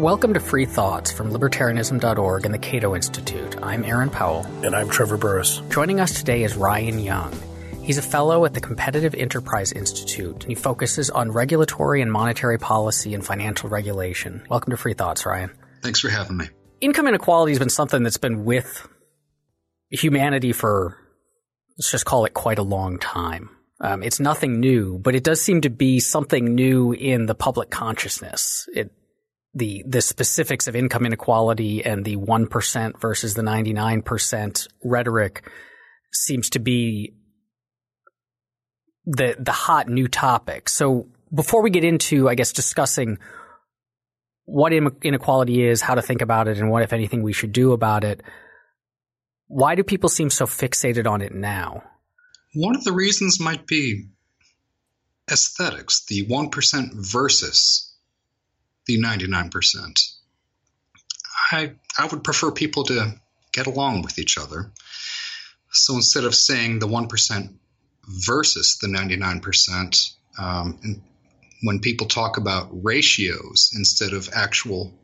Welcome to Free Thoughts from Libertarianism.org and the Cato Institute. I'm Aaron Powell. And I'm Trevor Burrus. Joining us today is Ryan Young. He's a fellow at the Competitive Enterprise Institute, and he focuses on regulatory and monetary policy and financial regulation. Welcome to Free Thoughts, Ryan. Thanks for having me. Income inequality has been something that's been with humanity for, let's just call it quite a long time. Um, it's nothing new, but it does seem to be something new in the public consciousness. It the the specifics of income inequality and the 1% versus the 99% rhetoric seems to be the the hot new topic. So before we get into I guess discussing what inequality is, how to think about it and what if anything we should do about it, why do people seem so fixated on it now? One of the reasons might be aesthetics, the 1% versus the 99%. I, I would prefer people to get along with each other. So instead of saying the 1% versus the 99%, um, when people talk about ratios instead of actual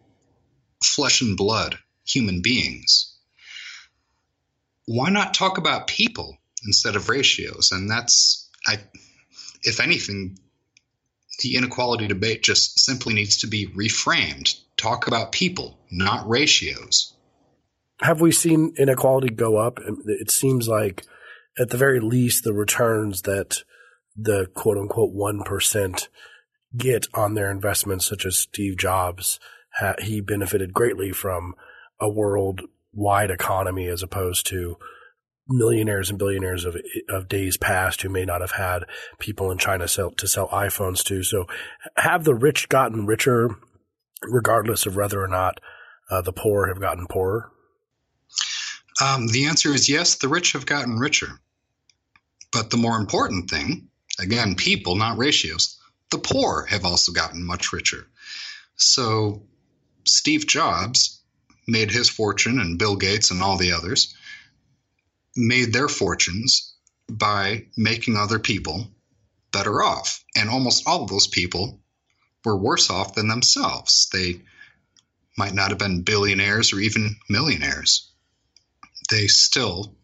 flesh and blood human beings, why not talk about people instead of ratios? And that's, I, if anything, the inequality debate just simply needs to be reframed. Talk about people, not ratios. Have we seen inequality go up? It seems like, at the very least, the returns that the quote unquote 1% get on their investments, such as Steve Jobs, he benefited greatly from a worldwide economy as opposed to millionaires and billionaires of of days past who may not have had people in China sell to sell iPhones to. So, have the rich gotten richer, regardless of whether or not uh, the poor have gotten poorer? Um, the answer is yes. The rich have gotten richer, but the more important thing, again, people, not ratios. The poor have also gotten much richer. So, Steve Jobs made his fortune, and Bill Gates and all the others made their fortunes by making other people better off. And almost all of those people were worse off than themselves. They might not have been billionaires or even millionaires. They still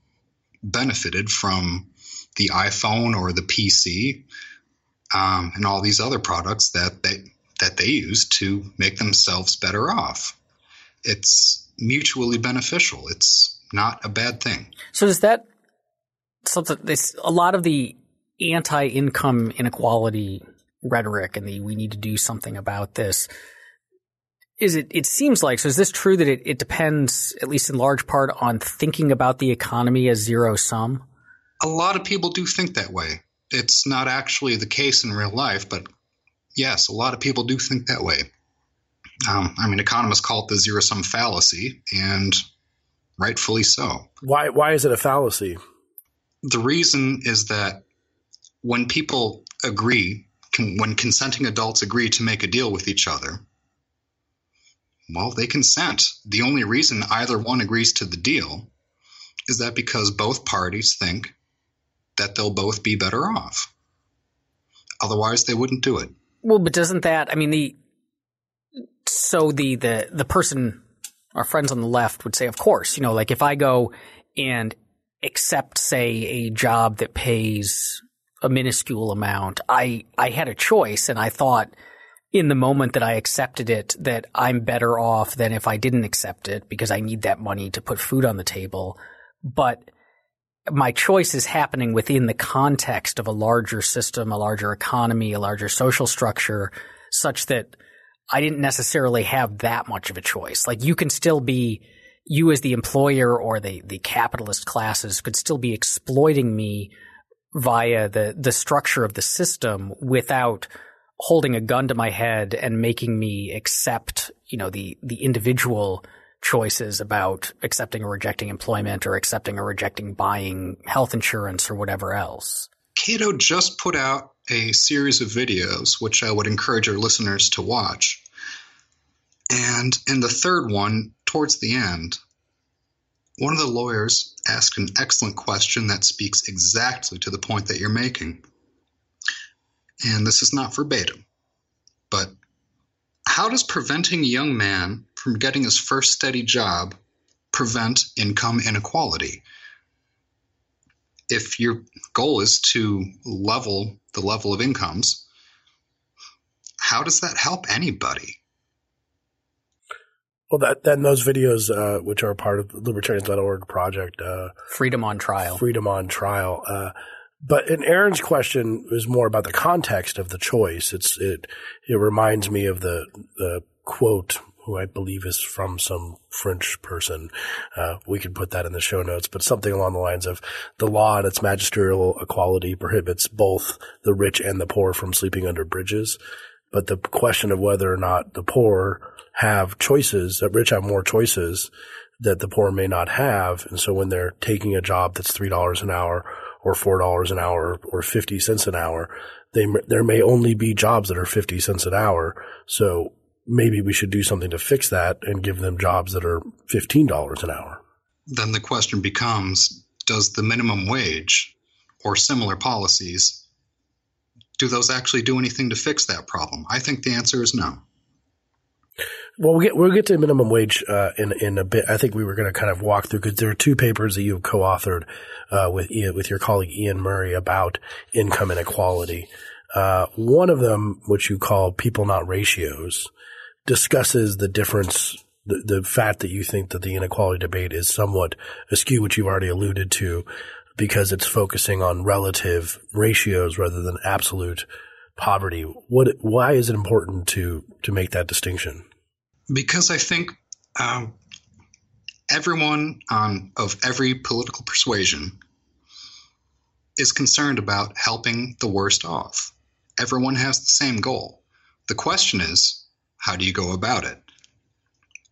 benefited from the iPhone or the PC um, and all these other products that they that they use to make themselves better off. It's mutually beneficial. It's not a bad thing. So is that something? This a lot of the anti-income inequality rhetoric and the we need to do something about this. Is it? It seems like so. Is this true that it, it depends, at least in large part, on thinking about the economy as zero sum? A lot of people do think that way. It's not actually the case in real life, but yes, a lot of people do think that way. Um, I mean, economists call it the zero sum fallacy, and rightfully so. Why why is it a fallacy? The reason is that when people agree, can, when consenting adults agree to make a deal with each other, well, they consent. The only reason either one agrees to the deal is that because both parties think that they'll both be better off. Otherwise, they wouldn't do it. Well, but doesn't that? I mean, the so the the the person our friends on the left would say, of course, you know, like if I go and accept, say, a job that pays a minuscule amount, I, I had a choice and I thought in the moment that I accepted it that I'm better off than if I didn't accept it because I need that money to put food on the table. But my choice is happening within the context of a larger system, a larger economy, a larger social structure such that I didn't necessarily have that much of a choice. Like you can still be, you as the employer or the, the capitalist classes could still be exploiting me via the, the structure of the system without holding a gun to my head and making me accept, you know, the, the individual choices about accepting or rejecting employment or accepting or rejecting buying health insurance or whatever else. Cato just put out a series of videos, which I would encourage our listeners to watch. And in the third one, towards the end, one of the lawyers asked an excellent question that speaks exactly to the point that you're making. And this is not verbatim, but how does preventing a young man from getting his first steady job prevent income inequality? If your goal is to level the level of incomes, how does that help anybody? Well, that then those videos, uh, which are part of the Libertarianism.org project, uh, Freedom on Trial. Freedom on Trial. Uh, but in Aaron's question is more about the context of the choice. It's it it reminds me of the the quote who I believe is from some French person. Uh, we could put that in the show notes, but something along the lines of the law and its magisterial equality prohibits both the rich and the poor from sleeping under bridges. But the question of whether or not the poor have choices, that rich have more choices that the poor may not have. And so when they're taking a job that's $3 an hour or $4 an hour or 50 cents an hour, they, there may only be jobs that are 50 cents an hour. So maybe we should do something to fix that and give them jobs that are $15 an hour. Then the question becomes, does the minimum wage or similar policies do those actually do anything to fix that problem? I think the answer is no. Well, we'll get we'll get to minimum wage uh, in in a bit. I think we were going to kind of walk through because there are two papers that you have co-authored uh, with with your colleague Ian Murray about income inequality. Uh, one of them, which you call "People Not Ratios," discusses the difference, the, the fact that you think that the inequality debate is somewhat askew, which you've already alluded to, because it's focusing on relative ratios rather than absolute poverty. What? Why is it important to to make that distinction? because I think um, everyone on of every political persuasion is concerned about helping the worst off. Everyone has the same goal. The question is, how do you go about it?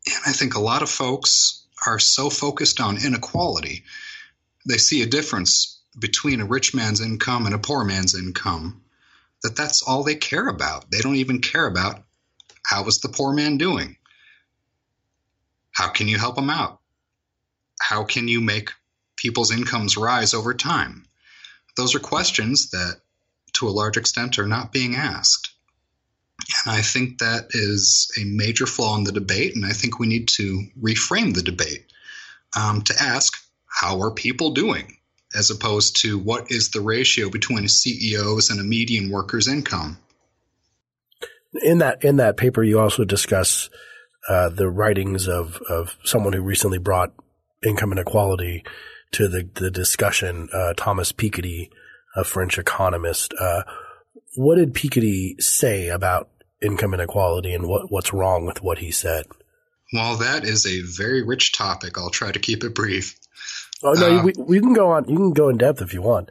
And I think a lot of folks are so focused on inequality, they see a difference between a rich man's income and a poor man's income that that's all they care about. They don't even care about how is the poor man doing? How can you help him out? How can you make people's incomes rise over time? Those are questions that, to a large extent, are not being asked. And I think that is a major flaw in the debate, and I think we need to reframe the debate um, to ask how are people doing, as opposed to what is the ratio between a CEO's and a median worker's income. In that in that paper, you also discuss uh, the writings of, of someone who recently brought income inequality to the, the discussion, uh, Thomas Piketty, a French economist. Uh, what did Piketty say about income inequality and what, what's wrong with what he said? Well, that is a very rich topic. I'll try to keep it brief. Oh no, uh, we, we can go on. You can go in depth if you want.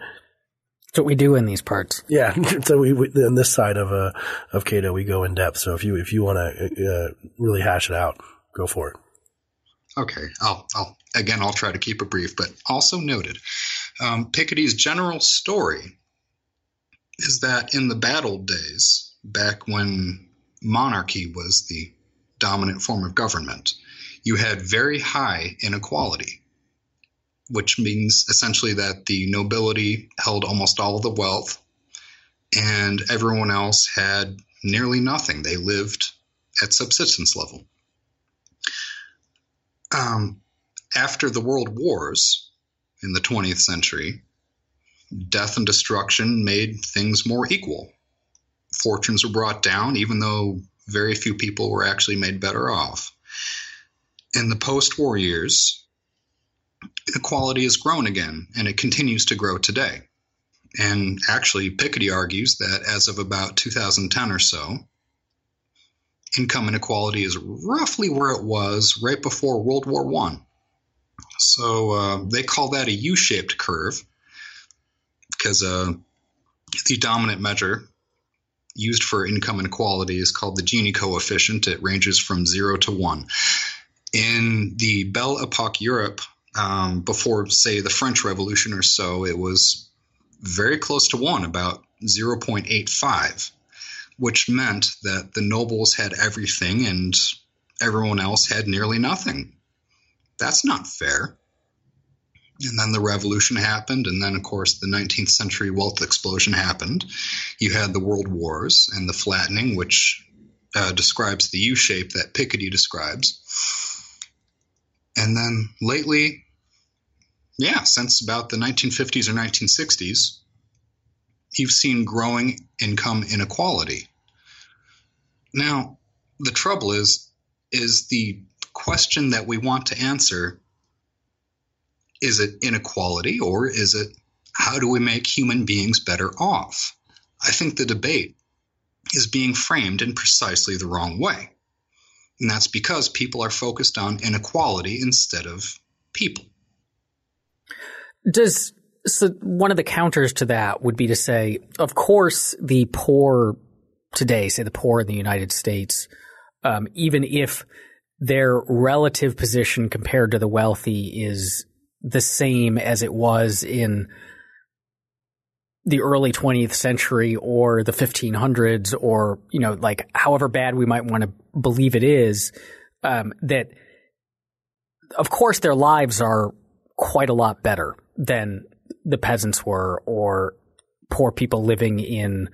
That's what we do in these parts. Yeah. So we, we on this side of uh of Cato, we go in depth. So if you if you want to uh, really hash it out, go for it. Okay. I'll I'll again I'll try to keep it brief, but also noted. Um, Piketty's general story is that in the bad old days, back when monarchy was the dominant form of government, you had very high inequality which means essentially that the nobility held almost all of the wealth and everyone else had nearly nothing. They lived at subsistence level. Um, after the world wars in the 20th century, death and destruction made things more equal. Fortunes were brought down, even though very few people were actually made better off. In the post war years, inequality has grown again, and it continues to grow today. And actually, Piketty argues that as of about 2010 or so, income inequality is roughly where it was right before World War One. So uh, they call that a U-shaped curve because uh, the dominant measure used for income inequality is called the Gini coefficient. It ranges from zero to one. In the Belle Epoque Europe um, before, say, the French Revolution or so, it was very close to one, about 0.85, which meant that the nobles had everything and everyone else had nearly nothing. That's not fair. And then the revolution happened, and then, of course, the 19th century wealth explosion happened. You had the world wars and the flattening, which uh, describes the U shape that Piketty describes. And then lately, yeah, since about the 1950s or 1960s, you've seen growing income inequality. Now, the trouble is, is the question that we want to answer is it inequality or is it how do we make human beings better off? I think the debate is being framed in precisely the wrong way. And that's because people are focused on inequality instead of people. Does so one of the counters to that would be to say, of course, the poor today, say the poor in the United States, um, even if their relative position compared to the wealthy is the same as it was in the early 20th century or the 1500s or, you know, like however bad we might want to believe it is, um, that of course their lives are quite a lot better than the peasants were or poor people living in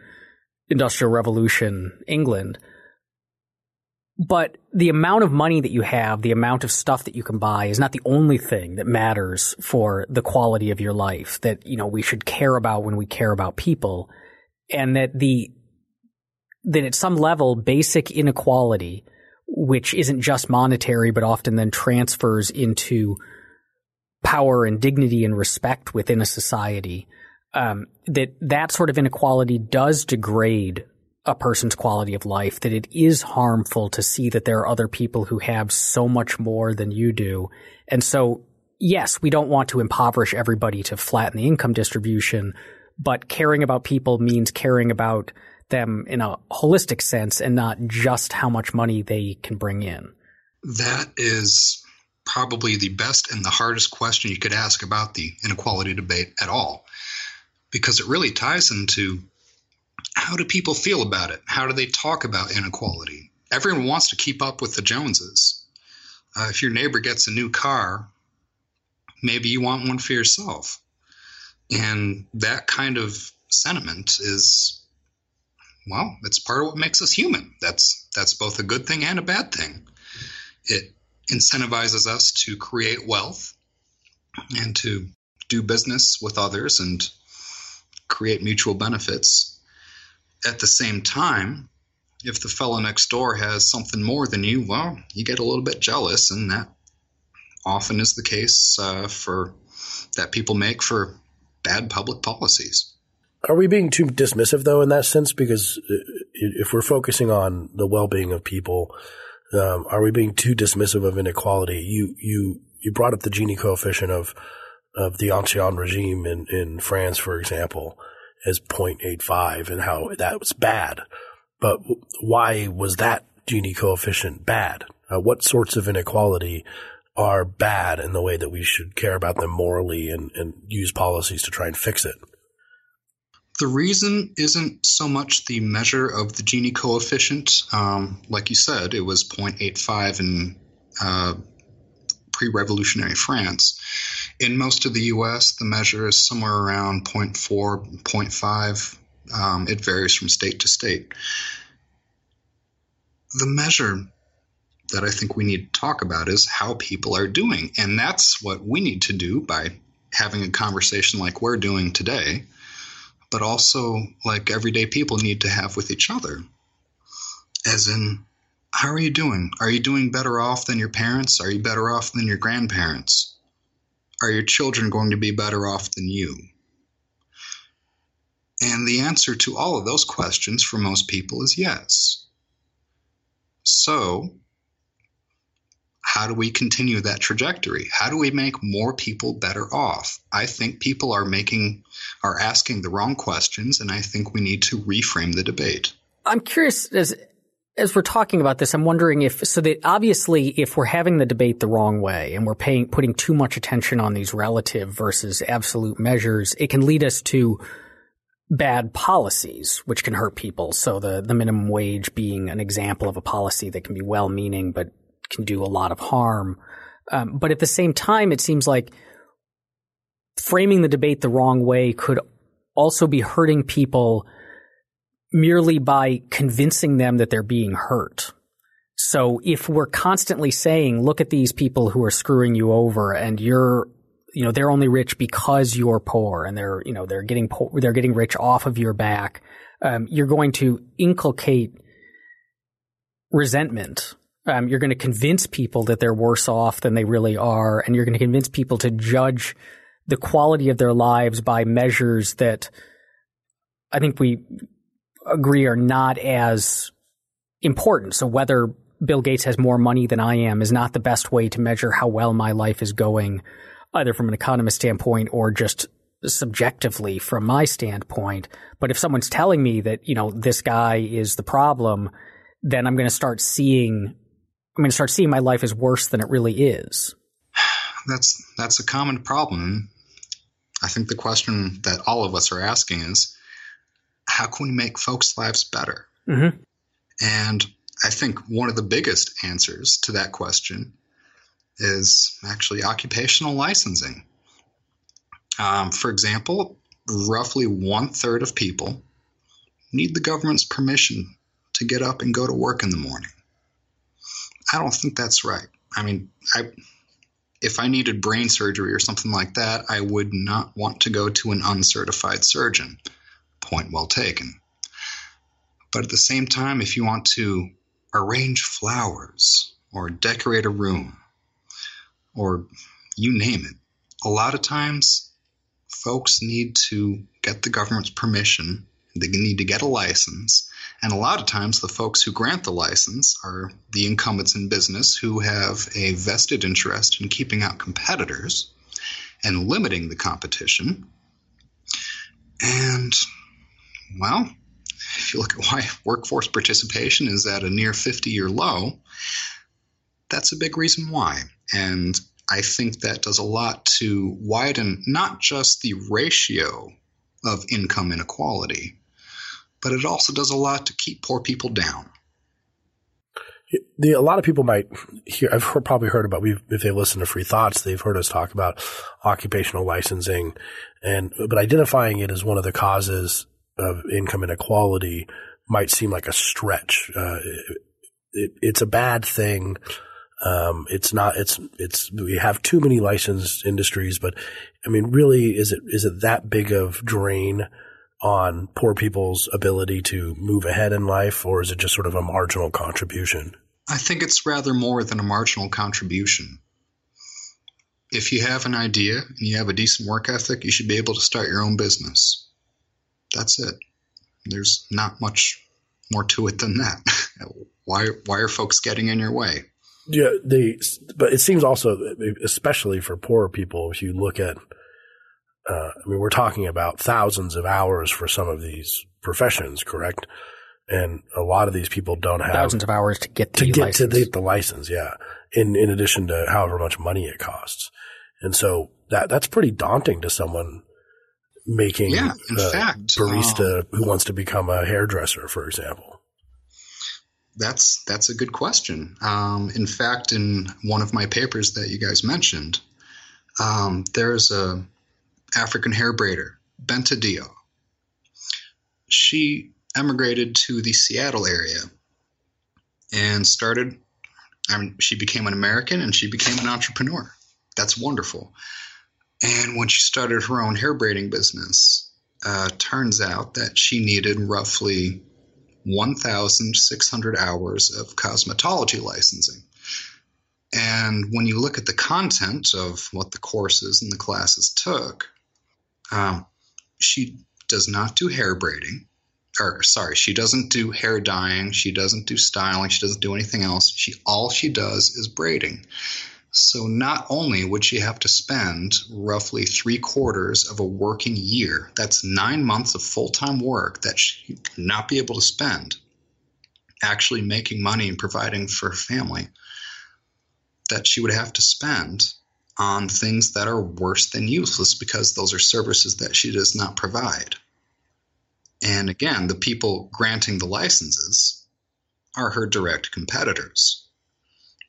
industrial revolution England. But the amount of money that you have, the amount of stuff that you can buy is not the only thing that matters for the quality of your life that, you know, we should care about when we care about people. And that the, that at some level, basic inequality, which isn't just monetary, but often then transfers into power and dignity and respect within a society, um, that that sort of inequality does degrade a person's quality of life, that it is harmful to see that there are other people who have so much more than you do. And so, yes, we don't want to impoverish everybody to flatten the income distribution, but caring about people means caring about them in a holistic sense and not just how much money they can bring in. That is probably the best and the hardest question you could ask about the inequality debate at all, because it really ties into how do people feel about it? How do they talk about inequality? Everyone wants to keep up with the Joneses. Uh, if your neighbor gets a new car, maybe you want one for yourself. And that kind of sentiment is, well, it's part of what makes us human. That's that's both a good thing and a bad thing. It incentivizes us to create wealth and to do business with others and create mutual benefits at the same time, if the fellow next door has something more than you, well, you get a little bit jealous, and that often is the case uh, for that people make for bad public policies. Are we being too dismissive though in that sense? Because if we're focusing on the well-being of people, um, are we being too dismissive of inequality? You you you brought up the Gini coefficient of of the ancien regime in in France, for example as 0.85 and how that was bad. But why was that Gini coefficient bad? Uh, what sorts of inequality are bad in the way that we should care about them morally and, and use policies to try and fix it? The reason isn't so much the measure of the Gini coefficient. Um, like you said, it was 0.85 in uh, pre revolutionary France. In most of the US, the measure is somewhere around 0.4, 0.5. Um, it varies from state to state. The measure that I think we need to talk about is how people are doing. And that's what we need to do by having a conversation like we're doing today, but also like everyday people need to have with each other. As in, how are you doing? Are you doing better off than your parents? Are you better off than your grandparents? Are your children going to be better off than you? And the answer to all of those questions for most people is yes. So, how do we continue that trajectory? How do we make more people better off? I think people are making are asking the wrong questions and I think we need to reframe the debate. I'm curious as as we're talking about this, I'm wondering if so that obviously if we're having the debate the wrong way and we're paying putting too much attention on these relative versus absolute measures, it can lead us to bad policies, which can hurt people. So the the minimum wage being an example of a policy that can be well meaning but can do a lot of harm. Um, but at the same time, it seems like framing the debate the wrong way could also be hurting people merely by convincing them that they're being hurt. So if we're constantly saying, look at these people who are screwing you over and you're, you know, they're only rich because you're poor and they're, you know, they're getting poor, they're getting rich off of your back. Um, you're going to inculcate resentment. Um, you're going to convince people that they're worse off than they really are. And you're going to convince people to judge the quality of their lives by measures that I think we agree are not as important. So whether Bill Gates has more money than I am is not the best way to measure how well my life is going, either from an economist standpoint or just subjectively from my standpoint. But if someone's telling me that, you know, this guy is the problem, then I'm going to start seeing, I'm going to start seeing my life as worse than it really is. That's, that's a common problem. I think the question that all of us are asking is, how can we make folks' lives better? Mm-hmm. And I think one of the biggest answers to that question is actually occupational licensing. Um, for example, roughly one third of people need the government's permission to get up and go to work in the morning. I don't think that's right. I mean, I, if I needed brain surgery or something like that, I would not want to go to an uncertified surgeon. Point well taken. But at the same time, if you want to arrange flowers or decorate a room or you name it, a lot of times folks need to get the government's permission. They need to get a license. And a lot of times, the folks who grant the license are the incumbents in business who have a vested interest in keeping out competitors and limiting the competition. And, well, if you look at why workforce participation is at a near 50 year low, that's a big reason why. And I think that does a lot to widen not just the ratio of income inequality, but it also does a lot to keep poor people down. The, a lot of people might hear, I've heard, probably heard about, if they listen to Free Thoughts, they've heard us talk about occupational licensing and, but identifying it as one of the causes of income inequality might seem like a stretch. Uh, it, it's a bad thing. Um, it's not, it's, it's, we have too many licensed industries, but I mean, really, is it, is it that big of drain on poor people's ability to move ahead in life, or is it just sort of a marginal contribution? I think it's rather more than a marginal contribution. If you have an idea and you have a decent work ethic, you should be able to start your own business. That's it. There's not much more to it than that. why why are folks getting in your way? Yeah, they. But it seems also, especially for poorer people, if you look at, uh, I mean, we're talking about thousands of hours for some of these professions, correct? And a lot of these people don't have thousands of hours to get to get license. to the, the license. Yeah, in in addition to however much money it costs, and so that that's pretty daunting to someone making yeah, in a fact, barista um, who wants to become a hairdresser, for example? That's that's a good question. Um, in fact, in one of my papers that you guys mentioned, um, there's a African hair braider, Benta Dio. She emigrated to the Seattle area and started. I mean, she became an American and she became an entrepreneur. That's wonderful. And when she started her own hair braiding business, uh, turns out that she needed roughly 1,600 hours of cosmetology licensing. And when you look at the content of what the courses and the classes took, um, she does not do hair braiding. Or sorry, she doesn't do hair dyeing. She doesn't do styling. She doesn't do anything else. She all she does is braiding. So not only would she have to spend roughly three quarters of a working year, that's nine months of full time work that she would not be able to spend actually making money and providing for her family, that she would have to spend on things that are worse than useless because those are services that she does not provide. And again, the people granting the licenses are her direct competitors.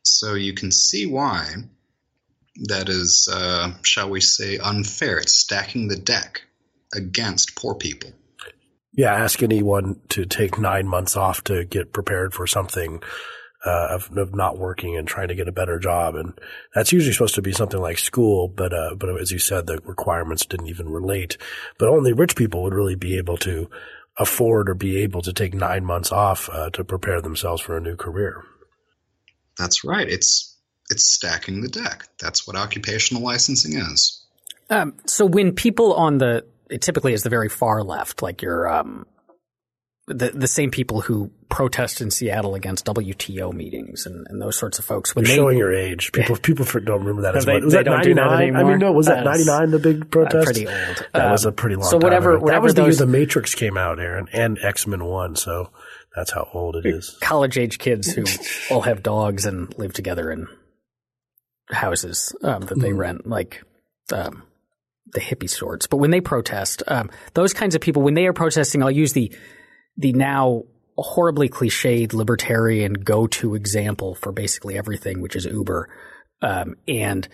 So you can see why that is, uh, shall we say, unfair. It's stacking the deck against poor people. Yeah, ask anyone to take nine months off to get prepared for something uh, of, of, not working and trying to get a better job, and that's usually supposed to be something like school. But uh, but as you said, the requirements didn't even relate. But only rich people would really be able to afford or be able to take nine months off uh, to prepare themselves for a new career. That's right. It's it's stacking the deck. That's what occupational licensing is. Um, so when people on the it typically is the very far left, like your um, the the same people who protest in Seattle against WTO meetings and, and those sorts of folks. When You're they, showing your age, people people don't remember that as much. Was that ninety nine? I mean, no, was that ninety nine? The big protest. pretty old. That um, was a pretty long. Time. So whatever, whatever that was the year the Matrix came out, Aaron, and X Men One. So that's how old it is. College age kids who all have dogs and live together in houses um, that they mm. rent, like um, the hippie sorts. But when they protest, um, those kinds of people, when they are protesting, I'll use the the now horribly cliched libertarian go to example for basically everything, which is Uber. Um, and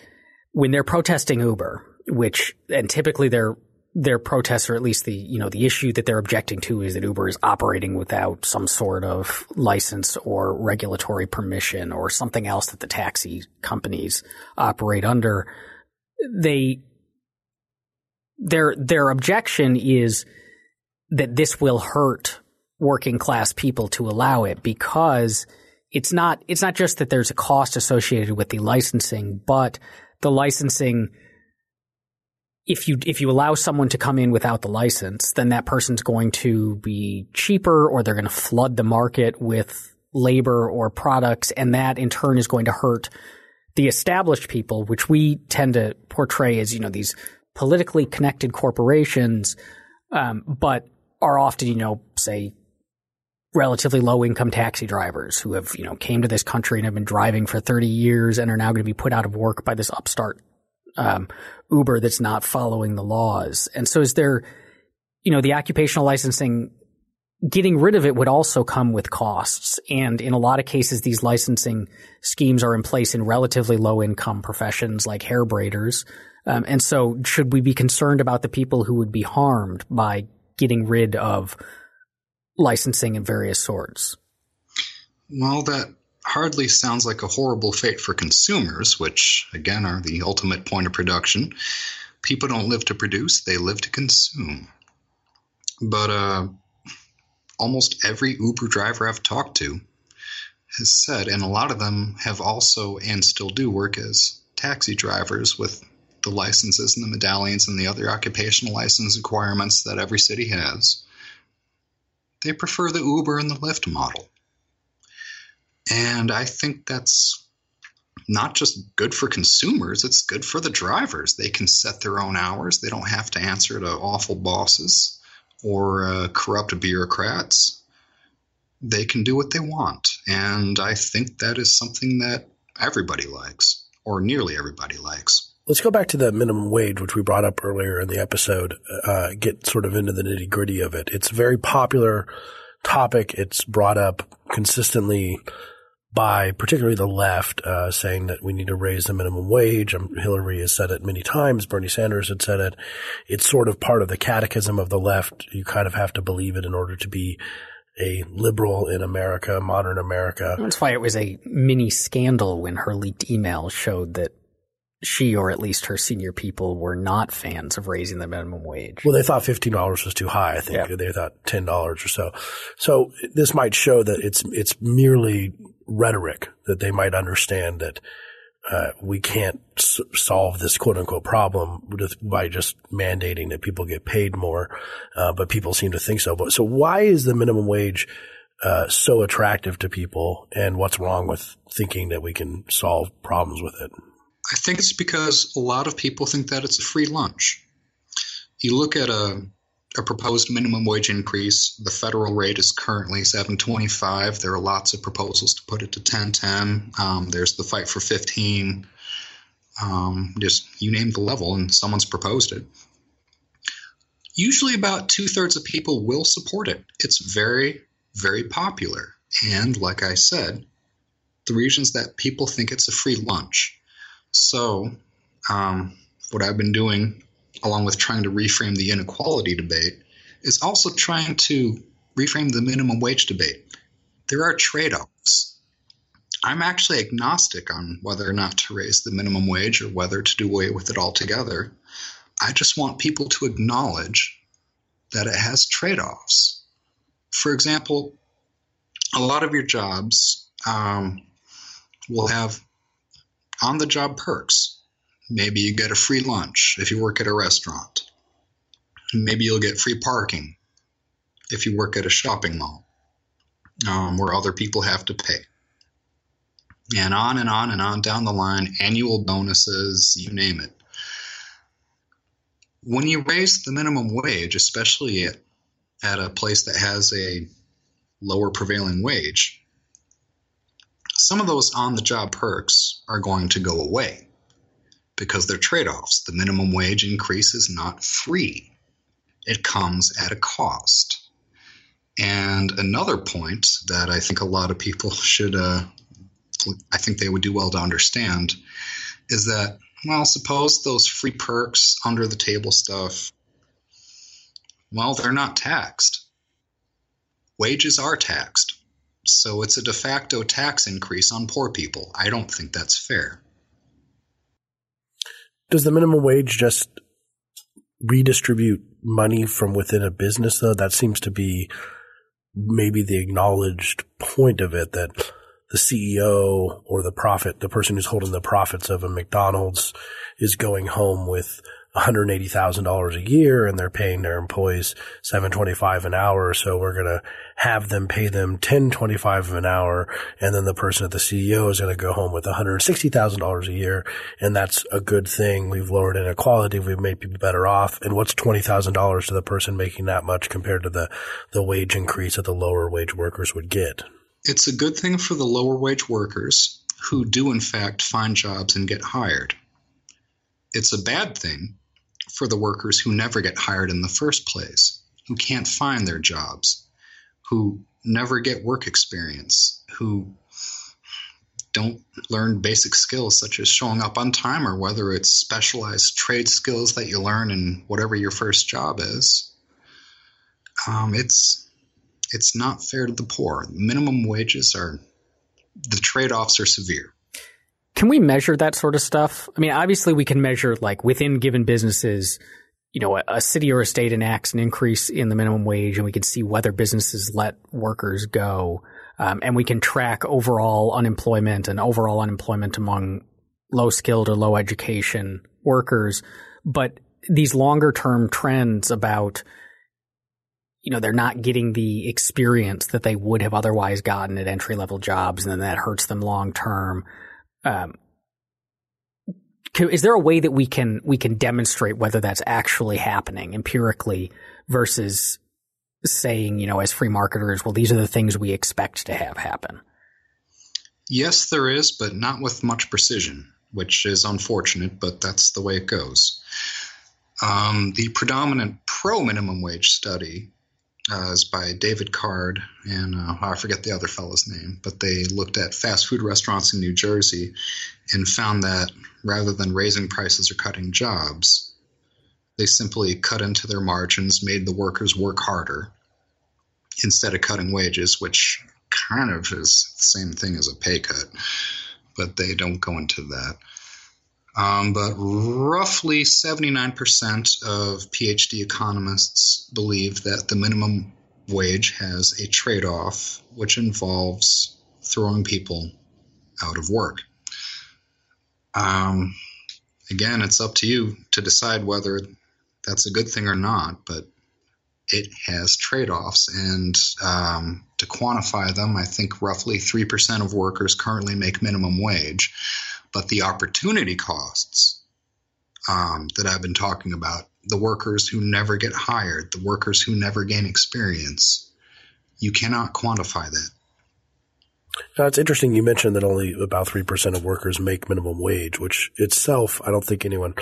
when they're protesting Uber, which and typically their their protests, or at least the you know the issue that they're objecting to, is that Uber is operating without some sort of license or regulatory permission or something else that the taxi companies operate under. They their their objection is that this will hurt working class people to allow it because it's not it's not just that there's a cost associated with the licensing, but the licensing if you if you allow someone to come in without the license, then that person's going to be cheaper or they're going to flood the market with labor or products. And that in turn is going to hurt the established people, which we tend to portray as, you know, these politically connected corporations, um, but are often, you know, say relatively low income taxi drivers who have, you know, came to this country and have been driving for 30 years and are now going to be put out of work by this upstart um, Uber that's not following the laws. And so is there, you know, the occupational licensing, getting rid of it would also come with costs. And in a lot of cases, these licensing schemes are in place in relatively low income professions like hair braiders. Um, and so should we be concerned about the people who would be harmed by getting rid of licensing of various sorts? Well, that hardly sounds like a horrible fate for consumers, which, again, are the ultimate point of production. People don't live to produce, they live to consume. But uh, almost every Uber driver I've talked to has said, and a lot of them have also and still do work as taxi drivers with the licenses and the medallions and the other occupational license requirements that every city has. They prefer the Uber and the Lyft model. And I think that's not just good for consumers, it's good for the drivers. They can set their own hours, they don't have to answer to awful bosses or uh, corrupt bureaucrats. They can do what they want. And I think that is something that everybody likes, or nearly everybody likes. Let's go back to the minimum wage, which we brought up earlier in the episode, uh, get sort of into the nitty gritty of it. It's very popular topic. It's brought up consistently by particularly the left, uh, saying that we need to raise the minimum wage. Um, Hillary has said it many times. Bernie Sanders had said it. It's sort of part of the catechism of the left. You kind of have to believe it in order to be a liberal in America, modern America. That's why it was a mini scandal when her leaked email showed that she or at least her senior people were not fans of raising the minimum wage. Well, they thought fifteen dollars was too high. I think yeah. they thought ten dollars or so. So this might show that it's it's merely rhetoric that they might understand that uh, we can't s- solve this quote unquote problem with, by just mandating that people get paid more. Uh, but people seem to think so. But so why is the minimum wage uh, so attractive to people, and what's wrong with thinking that we can solve problems with it? I think it's because a lot of people think that it's a free lunch. You look at a, a proposed minimum wage increase. The federal rate is currently 7.25. There are lots of proposals to put it to 10.10. Um, there's the fight for 15. Um, just you name the level, and someone's proposed it. Usually, about two thirds of people will support it. It's very, very popular. And like I said, the reasons that people think it's a free lunch so, um, what I've been doing, along with trying to reframe the inequality debate, is also trying to reframe the minimum wage debate. There are trade offs. I'm actually agnostic on whether or not to raise the minimum wage or whether to do away with it altogether. I just want people to acknowledge that it has trade offs. For example, a lot of your jobs um, will have on the job perks. Maybe you get a free lunch if you work at a restaurant. Maybe you'll get free parking if you work at a shopping mall um, where other people have to pay. And on and on and on down the line, annual bonuses, you name it. When you raise the minimum wage, especially at, at a place that has a lower prevailing wage, some of those on the job perks are going to go away because they're trade offs. The minimum wage increase is not free, it comes at a cost. And another point that I think a lot of people should, uh, I think they would do well to understand, is that, well, suppose those free perks, under the table stuff, well, they're not taxed. Wages are taxed. So it's a de facto tax increase on poor people. I don't think that's fair. Does the minimum wage just redistribute money from within a business, though? That seems to be maybe the acknowledged point of it that the CEO or the profit, the person who's holding the profits of a McDonald's is going home with $180,000 a year and they're paying their employees 725 an hour. So we're going to have them pay them 1025 an hour. And then the person at the CEO is going to go home with $160,000 a year. And that's a good thing. We've lowered inequality. We've made people better off. And what's $20,000 to the person making that much compared to the, the wage increase that the lower wage workers would get? It's a good thing for the lower wage workers who do in fact find jobs and get hired. It's a bad thing for the workers who never get hired in the first place, who can't find their jobs, who never get work experience, who don't learn basic skills such as showing up on time or whether it's specialized trade skills that you learn in whatever your first job is. Um, it's it's not fair to the poor. Minimum wages are the trade-offs are severe. Can we measure that sort of stuff? I mean, obviously we can measure like within given businesses, you know, a, a, city or a state enacts an increase in the minimum wage and we can see whether businesses let workers go. Um, and we can track overall unemployment and overall unemployment among low skilled or low education workers. But these longer term trends about, you know, they're not getting the experience that they would have otherwise gotten at entry level jobs and then that hurts them long term um, is there a way that we can we can demonstrate whether that's actually happening empirically versus saying, you know, as free marketers, well, these are the things we expect to have happen? Yes, there is, but not with much precision, which is unfortunate, but that's the way it goes. Um, the predominant pro minimum wage study uh, is by David Card and uh, I forget the other fellow's name, but they looked at fast food restaurants in New Jersey and found that rather than raising prices or cutting jobs, they simply cut into their margins, made the workers work harder instead of cutting wages, which kind of is the same thing as a pay cut, but they don't go into that. Um, but roughly 79% of PhD economists believe that the minimum wage has a trade off, which involves throwing people out of work. Um, again, it's up to you to decide whether that's a good thing or not, but it has trade offs. And um, to quantify them, I think roughly 3% of workers currently make minimum wage but the opportunity costs um, that I've been talking about, the workers who never get hired, the workers who never gain experience, you cannot quantify that. Now, it's interesting you mentioned that only about 3% of workers make minimum wage, which itself, I don't think anyone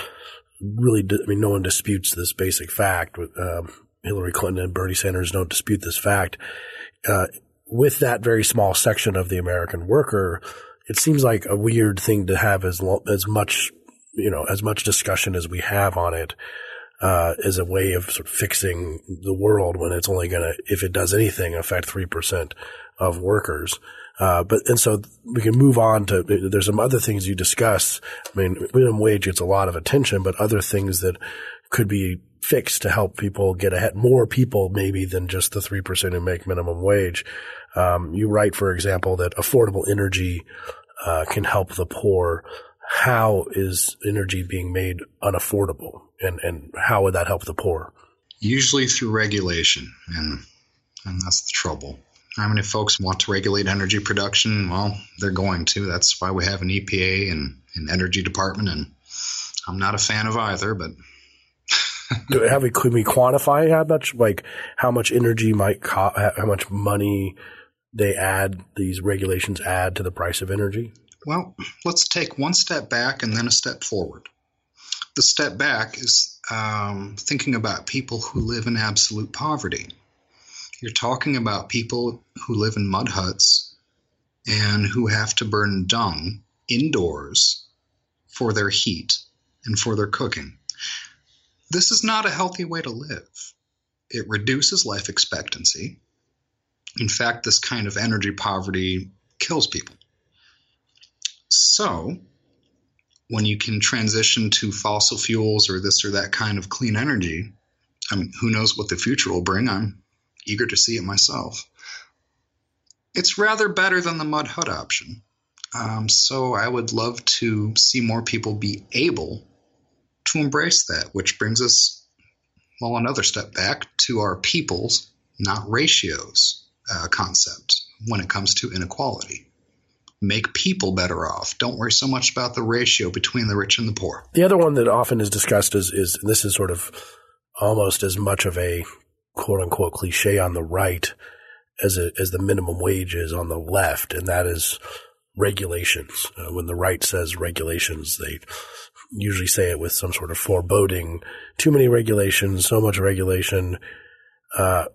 really, I mean, no one disputes this basic fact. Um, Hillary Clinton and Bernie Sanders don't dispute this fact. Uh, with that very small section of the American worker, it seems like a weird thing to have as lo- as much you know as much discussion as we have on it. uh, as a way of sort of fixing the world when it's only going to, if it does anything, affect 3% of workers. Uh, but, and so we can move on to, there's some other things you discuss. I mean, minimum wage gets a lot of attention, but other things that could be fixed to help people get ahead, more people maybe than just the 3% who make minimum wage. Um, you write, for example, that affordable energy, uh, can help the poor. How is energy being made unaffordable and, and how would that help the poor? Usually through regulation and, and that's the trouble. How many folks want to regulate energy production? Well, they're going to. That's why we have an EPA and an energy department, and I'm not a fan of either. But have we could we quantify how much like how much energy might cost, how much money they add these regulations add to the price of energy? Well, let's take one step back and then a step forward. The step back is um, thinking about people who live in absolute poverty. You're talking about people who live in mud huts and who have to burn dung indoors for their heat and for their cooking. This is not a healthy way to live. It reduces life expectancy. In fact, this kind of energy poverty kills people. So, when you can transition to fossil fuels or this or that kind of clean energy, I mean, who knows what the future will bring? I'm eager to see it myself. It's rather better than the mud hut option. Um, so I would love to see more people be able to embrace that, which brings us, well, another step back to our peoples, not ratios uh, concept when it comes to inequality. Make people better off. Don't worry so much about the ratio between the rich and the poor. The other one that often is discussed is, is this is sort of almost as much of a quote unquote cliche on the right as a, as the minimum wage is on the left, and that is regulations. Uh, when the right says regulations, they usually say it with some sort of foreboding. Too many regulations, so much regulation. Uh,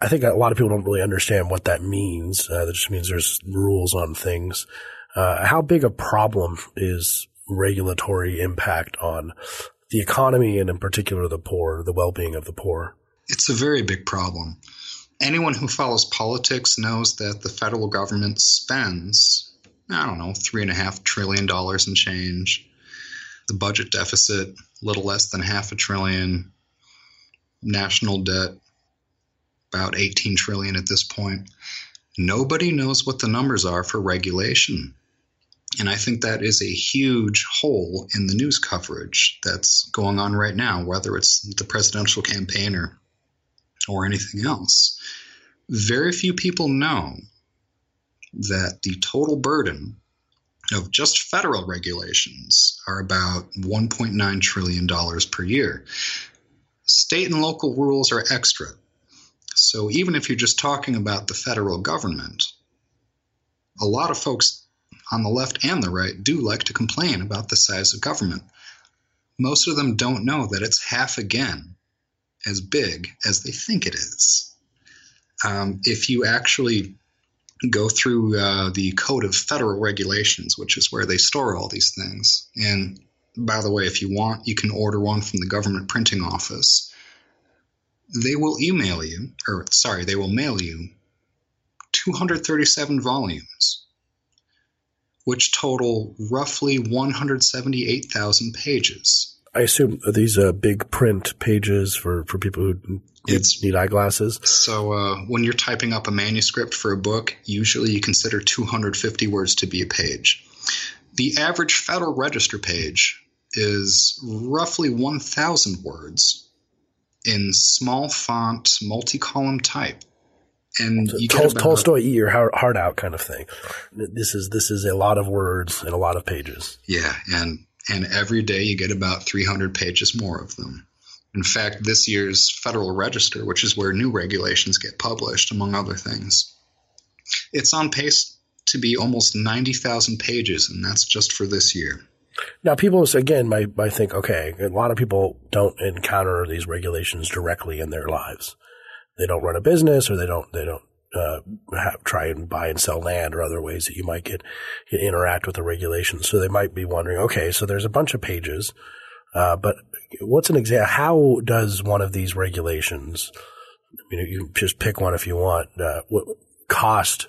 I think a lot of people don't really understand what that means. Uh, that just means there's rules on things. Uh, how big a problem is regulatory impact on the economy and in particular the poor, the well-being of the poor? It's a very big problem. Anyone who follows politics knows that the federal government spends, I don't know, three and a half trillion dollars in change. The budget deficit, little less than half a trillion. National debt, about 18 trillion at this point. Nobody knows what the numbers are for regulation. And I think that is a huge hole in the news coverage that's going on right now, whether it's the presidential campaign or, or anything else. Very few people know that the total burden of just federal regulations are about $1.9 trillion per year. State and local rules are extra. So even if you're just talking about the federal government, a lot of folks on the left and the right do like to complain about the size of government. Most of them don't know that it's half again as big as they think it is. Um, if you actually go through uh, the Code of Federal Regulations, which is where they store all these things, and by the way, if you want, you can order one from the government printing office they will email you, or sorry, they will mail you 237 volumes, which total roughly 178,000 pages. I assume these uh, big print pages for, for people who need, need eyeglasses. So uh, when you're typing up a manuscript for a book, usually you consider 250 words to be a page. The average Federal Register page is roughly 1,000 words in small font, multi-column type. And you Tol- Tolstoy, eat your heart out, kind of thing. This is this is a lot of words and a lot of pages. Yeah, and and every day you get about 300 pages more of them. In fact, this year's Federal Register, which is where new regulations get published, among other things, it's on pace to be almost 90,000 pages, and that's just for this year. Now, people again might, might think, okay, a lot of people don't encounter these regulations directly in their lives. They don't run a business, or they don't they don't uh, have, try and buy and sell land, or other ways that you might get interact with the regulations. So they might be wondering, okay, so there's a bunch of pages. Uh, but what's an example? How does one of these regulations, you know, you can just pick one if you want, uh, what cost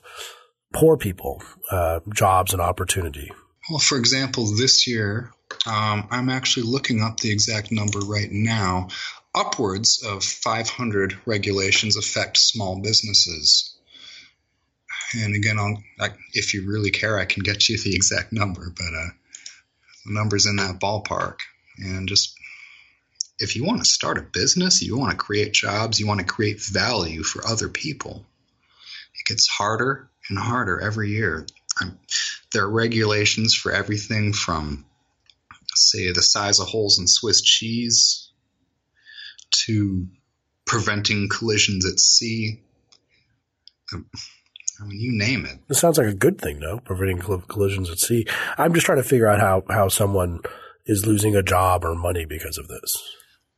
poor people uh, jobs and opportunity? Well, for example, this year, um, I'm actually looking up the exact number right now. Upwards of 500 regulations affect small businesses. And again, I, if you really care, I can get you the exact number, but uh, the number's in that ballpark. And just if you want to start a business, you want to create jobs, you want to create value for other people, it gets harder and harder every year. I'm, there are regulations for everything from, say, the size of holes in Swiss cheese to preventing collisions at sea. I mean, you name it. It sounds like a good thing, though, preventing collisions at sea. I'm just trying to figure out how, how someone is losing a job or money because of this.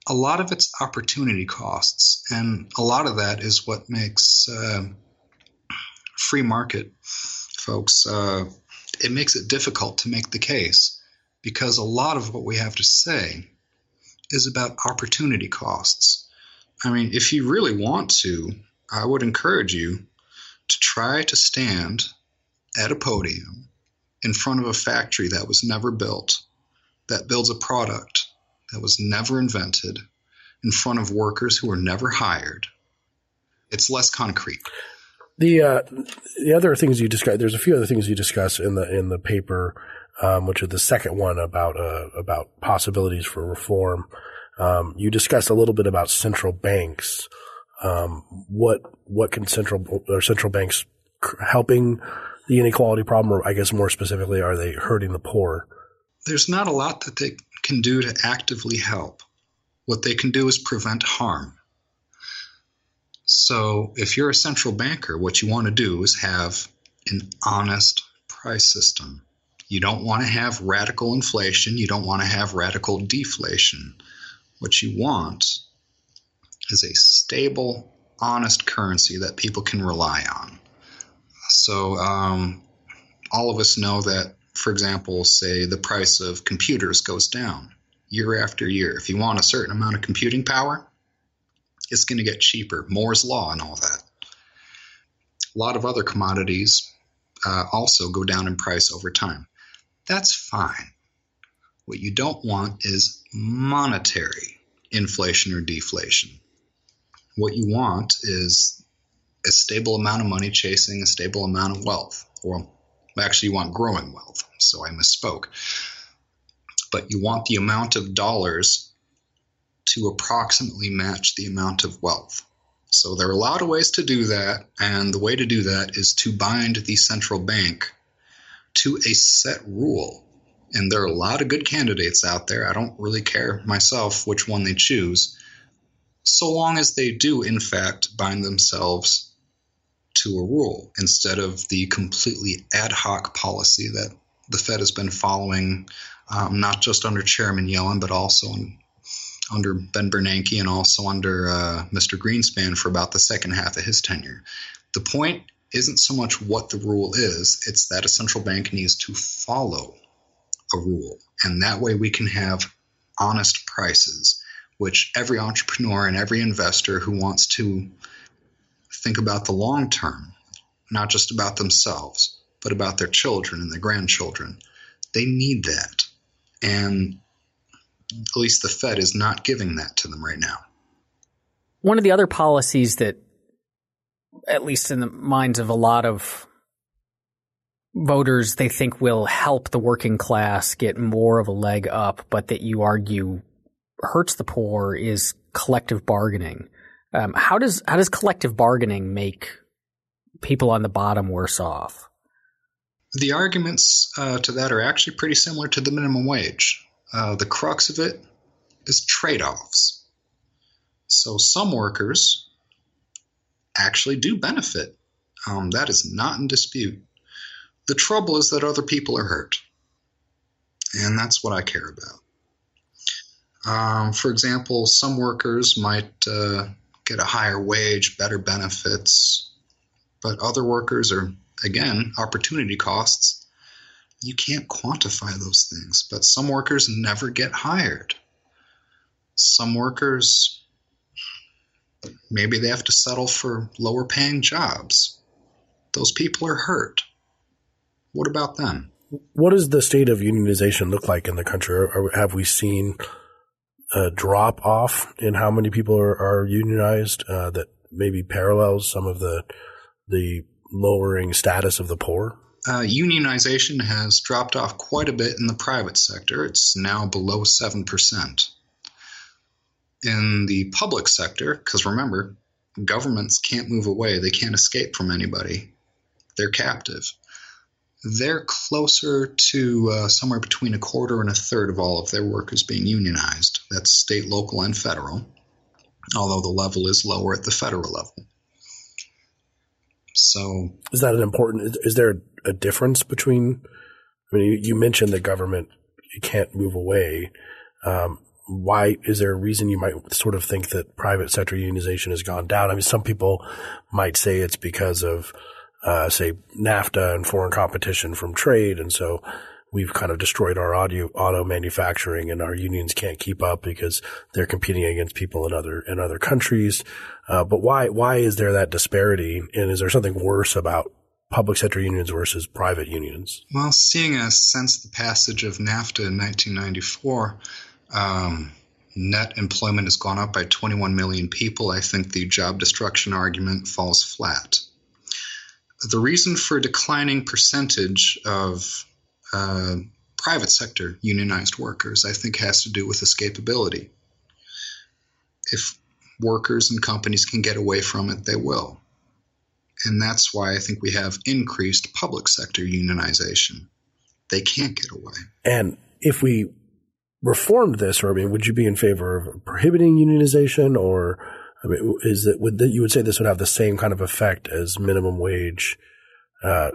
A lot of it's opportunity costs, and a lot of that is what makes uh, free market folks, uh, it makes it difficult to make the case because a lot of what we have to say is about opportunity costs. I mean, if you really want to, I would encourage you to try to stand at a podium in front of a factory that was never built, that builds a product that was never invented, in front of workers who were never hired. It's less concrete. The uh, the other things you discuss, there's a few other things you discuss in the in the paper, um, which is the second one about uh, about possibilities for reform. Um, you discuss a little bit about central banks. Um, what what can central or central banks helping the inequality problem, or I guess more specifically, are they hurting the poor? There's not a lot that they can do to actively help. What they can do is prevent harm. So if you're a central banker, what you want to do is have an honest price system. You don't want to have radical inflation. You don't want to have radical deflation. What you want is a stable, honest currency that people can rely on. So, um, all of us know that, for example, say the price of computers goes down year after year. If you want a certain amount of computing power, it's going to get cheaper. Moore's law and all that. A lot of other commodities uh, also go down in price over time. That's fine. What you don't want is monetary inflation or deflation. What you want is a stable amount of money chasing a stable amount of wealth. Or actually, you want growing wealth. So I misspoke. But you want the amount of dollars to approximately match the amount of wealth. So there are a lot of ways to do that, and the way to do that is to bind the central bank to a set rule. And there are a lot of good candidates out there. I don't really care myself which one they choose, so long as they do, in fact, bind themselves to a rule instead of the completely ad hoc policy that the Fed has been following, um, not just under Chairman Yellen, but also in under Ben Bernanke and also under uh, Mr. Greenspan for about the second half of his tenure. The point isn't so much what the rule is, it's that a central bank needs to follow a rule. And that way we can have honest prices, which every entrepreneur and every investor who wants to think about the long term, not just about themselves, but about their children and their grandchildren, they need that. And at least the Fed is not giving that to them right now. One of the other policies that, at least in the minds of a lot of voters, they think will help the working class get more of a leg up, but that you argue hurts the poor is collective bargaining. Um, how does how does collective bargaining make people on the bottom worse off? The arguments uh, to that are actually pretty similar to the minimum wage. Uh, the crux of it is trade offs. So some workers actually do benefit. Um, that is not in dispute. The trouble is that other people are hurt. And that's what I care about. Um, for example, some workers might uh, get a higher wage, better benefits, but other workers are, again, opportunity costs you can't quantify those things, but some workers never get hired. Some workers, maybe they have to settle for lower paying jobs. Those people are hurt. What about them? What does the state of unionization look like in the country? Or have we seen a drop off in how many people are, are unionized uh, that maybe parallels some of the the lowering status of the poor? Uh, unionization has dropped off quite a bit in the private sector. It's now below 7%. In the public sector, because remember, governments can't move away, they can't escape from anybody, they're captive. They're closer to uh, somewhere between a quarter and a third of all of their workers being unionized. That's state, local, and federal, although the level is lower at the federal level. So, is that an important? Is there a difference between? I mean, you, mentioned the government you can't move away. Um, why is there a reason you might sort of think that private sector unionization has gone down? I mean, some people might say it's because of, uh, say, NAFTA and foreign competition from trade, and so we've kind of destroyed our audio auto manufacturing and our unions can't keep up because they're competing against people in other in other countries. Uh, but why why is there that disparity? And is there something worse about public sector unions versus private unions? Well, seeing as since the passage of NAFTA in 1994, um, net employment has gone up by 21 million people, I think the job destruction argument falls flat. The reason for declining percentage of uh, private sector unionized workers, I think, has to do with escapability. If workers and companies can get away from it, they will. And that's why I think we have increased public sector unionization. They can't get away. And if we reformed this, or I mean, would you be in favor of prohibiting unionization, or I mean, is it would that you would say this would have the same kind of effect as minimum wage uh,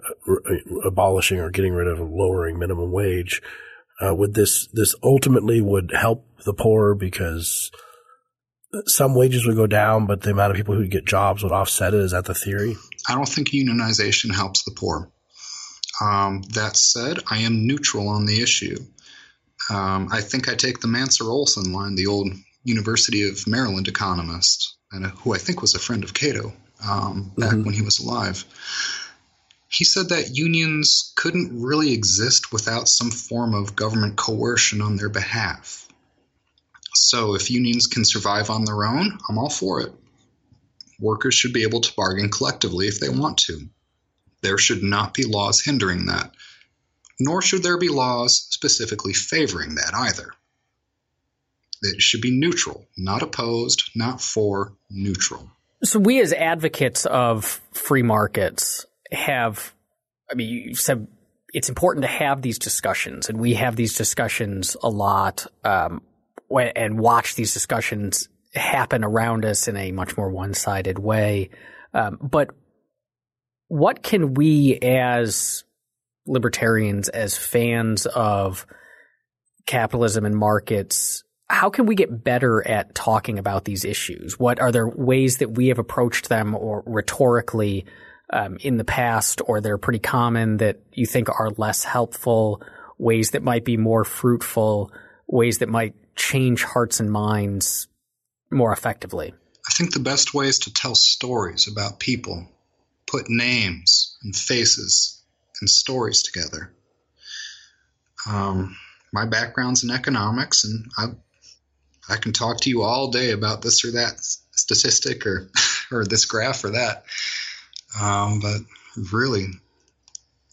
abolishing or getting rid of lowering minimum wage. Uh, would this this ultimately would help the poor because some wages would go down, but the amount of people who would get jobs would offset it? Is that the theory? I don't think unionization helps the poor. Um, that said, I am neutral on the issue. Um, I think I take the Mancur Olson line, the old University of Maryland economist, and who I think was a friend of Cato um, back mm-hmm. when he was alive he said that unions couldn't really exist without some form of government coercion on their behalf. So if unions can survive on their own, I'm all for it. Workers should be able to bargain collectively if they want to. There should not be laws hindering that, nor should there be laws specifically favoring that either. It should be neutral, not opposed, not for, neutral. So, we as advocates of free markets have, I mean, you said it's important to have these discussions, and we have these discussions a lot, um, and watch these discussions happen around us in a much more one-sided way. Um, but what can we as libertarians, as fans of capitalism and markets, how can we get better at talking about these issues? What are there ways that we have approached them or rhetorically um, in the past or they're pretty common that you think are less helpful, ways that might be more fruitful, ways that might change hearts and minds more effectively? I think the best way is to tell stories about people, put names and faces and stories together. Um, my background's in economics, and I, I can talk to you all day about this or that statistic or, or this graph or that. Um, but really,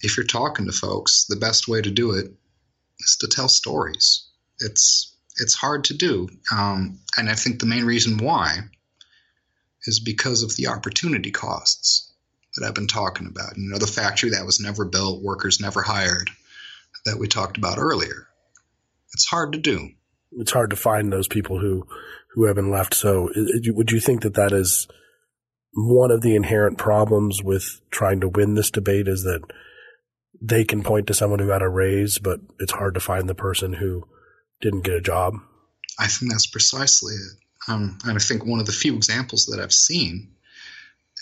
if you're talking to folks, the best way to do it is to tell stories. It's it's hard to do, um, and I think the main reason why is because of the opportunity costs that I've been talking about. You know, the factory that was never built, workers never hired, that we talked about earlier. It's hard to do. It's hard to find those people who who have been left. So, would you think that that is one of the inherent problems with trying to win this debate is that they can point to someone who got a raise, but it's hard to find the person who didn't get a job. I think that's precisely it. Um, and I think one of the few examples that I've seen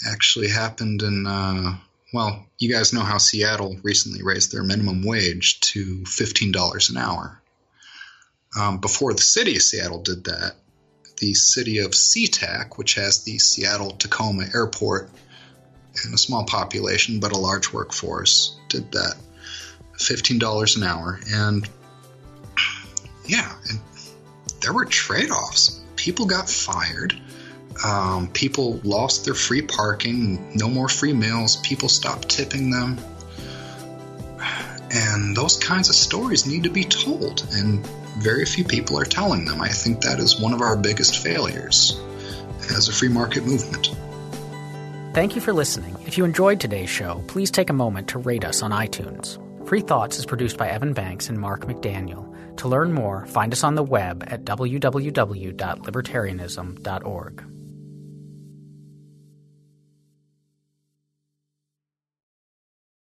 actually happened in, uh, well, you guys know how Seattle recently raised their minimum wage to $15 an hour. Um, before the city of Seattle did that, the city of SeaTac, which has the Seattle Tacoma Airport and a small population but a large workforce, did that. $15 an hour. And yeah, and there were trade offs. People got fired. Um, people lost their free parking, no more free meals. People stopped tipping them. And those kinds of stories need to be told, and very few people are telling them. I think that is one of our biggest failures as a free market movement. Thank you for listening. If you enjoyed today's show, please take a moment to rate us on iTunes. Free Thoughts is produced by Evan Banks and Mark McDaniel. To learn more, find us on the web at www.libertarianism.org.